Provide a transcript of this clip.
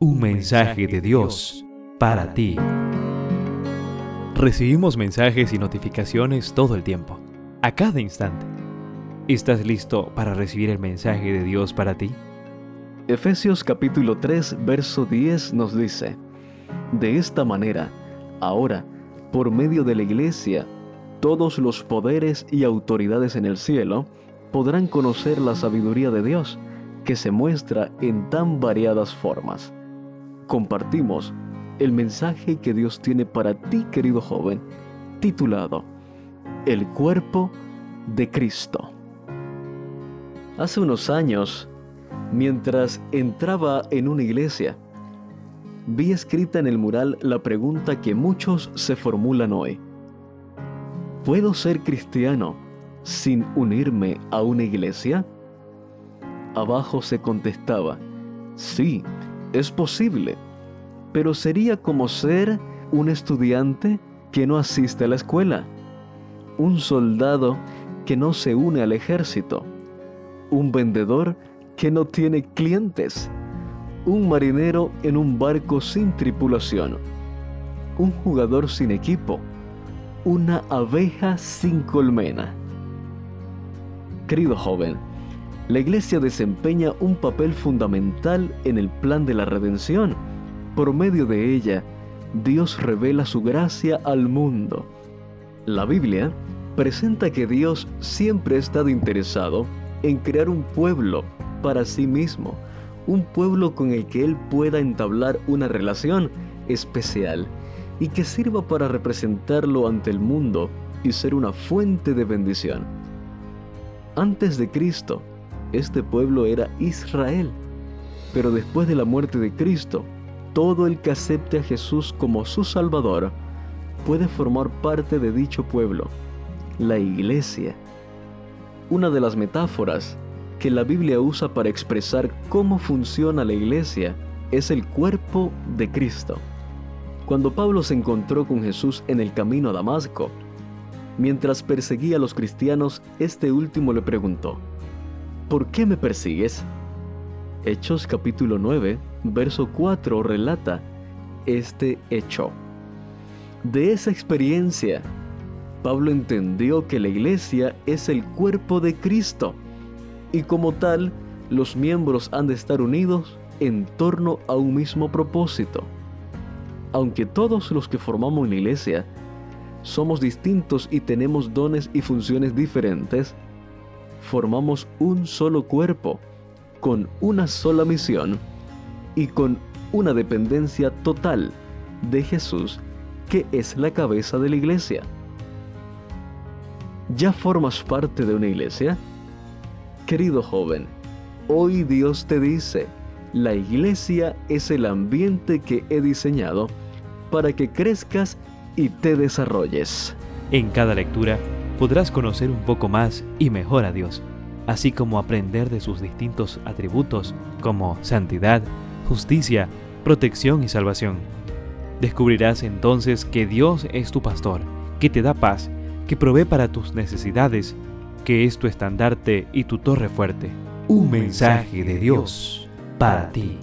Un mensaje de Dios para ti. Recibimos mensajes y notificaciones todo el tiempo, a cada instante. ¿Estás listo para recibir el mensaje de Dios para ti? Efesios capítulo 3, verso 10 nos dice, De esta manera, ahora, por medio de la iglesia, todos los poderes y autoridades en el cielo podrán conocer la sabiduría de Dios, que se muestra en tan variadas formas compartimos el mensaje que Dios tiene para ti, querido joven, titulado El cuerpo de Cristo. Hace unos años, mientras entraba en una iglesia, vi escrita en el mural la pregunta que muchos se formulan hoy. ¿Puedo ser cristiano sin unirme a una iglesia? Abajo se contestaba, sí, es posible, pero sería como ser un estudiante que no asiste a la escuela, un soldado que no se une al ejército, un vendedor que no tiene clientes, un marinero en un barco sin tripulación, un jugador sin equipo, una abeja sin colmena. Querido joven, la iglesia desempeña un papel fundamental en el plan de la redención. Por medio de ella, Dios revela su gracia al mundo. La Biblia presenta que Dios siempre ha estado interesado en crear un pueblo para sí mismo, un pueblo con el que Él pueda entablar una relación especial y que sirva para representarlo ante el mundo y ser una fuente de bendición. Antes de Cristo, este pueblo era Israel. Pero después de la muerte de Cristo, todo el que acepte a Jesús como su Salvador puede formar parte de dicho pueblo, la iglesia. Una de las metáforas que la Biblia usa para expresar cómo funciona la iglesia es el cuerpo de Cristo. Cuando Pablo se encontró con Jesús en el camino a Damasco, mientras perseguía a los cristianos, este último le preguntó, ¿por qué me persigues? Hechos capítulo 9, verso 4 relata este hecho. De esa experiencia, Pablo entendió que la iglesia es el cuerpo de Cristo y como tal, los miembros han de estar unidos en torno a un mismo propósito. Aunque todos los que formamos la iglesia somos distintos y tenemos dones y funciones diferentes, formamos un solo cuerpo, con una sola misión y con una dependencia total de Jesús, que es la cabeza de la iglesia. ¿Ya formas parte de una iglesia? Querido joven, hoy Dios te dice, la iglesia es el ambiente que he diseñado para que crezcas y te desarrolles. En cada lectura, podrás conocer un poco más y mejor a Dios, así como aprender de sus distintos atributos como santidad, justicia, protección y salvación. Descubrirás entonces que Dios es tu pastor, que te da paz, que provee para tus necesidades, que es tu estandarte y tu torre fuerte. Un mensaje de Dios para ti.